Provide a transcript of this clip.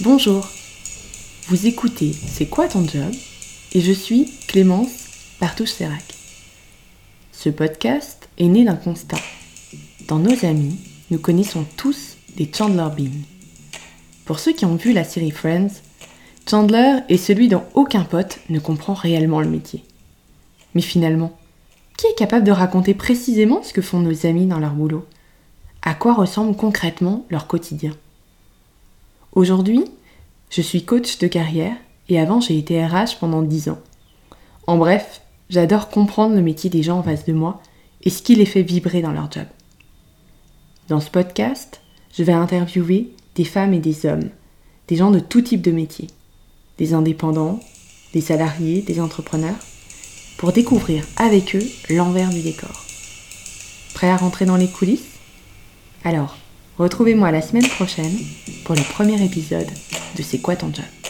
Bonjour, vous écoutez C'est quoi ton job? Et je suis Clémence Partouche-Sérac. Ce podcast est né d'un constat. Dans nos amis, nous connaissons tous des Chandler Bing. Pour ceux qui ont vu la série Friends, Chandler est celui dont aucun pote ne comprend réellement le métier. Mais finalement, qui est capable de raconter précisément ce que font nos amis dans leur boulot? À quoi ressemble concrètement leur quotidien? Aujourd'hui, je suis coach de carrière et avant j'ai été RH pendant 10 ans. En bref, j'adore comprendre le métier des gens en face de moi et ce qui les fait vibrer dans leur job. Dans ce podcast, je vais interviewer des femmes et des hommes, des gens de tout type de métier, des indépendants, des salariés, des entrepreneurs, pour découvrir avec eux l'envers du décor. Prêt à rentrer dans les coulisses? Alors, Retrouvez-moi la semaine prochaine pour le premier épisode de C'est quoi ton job?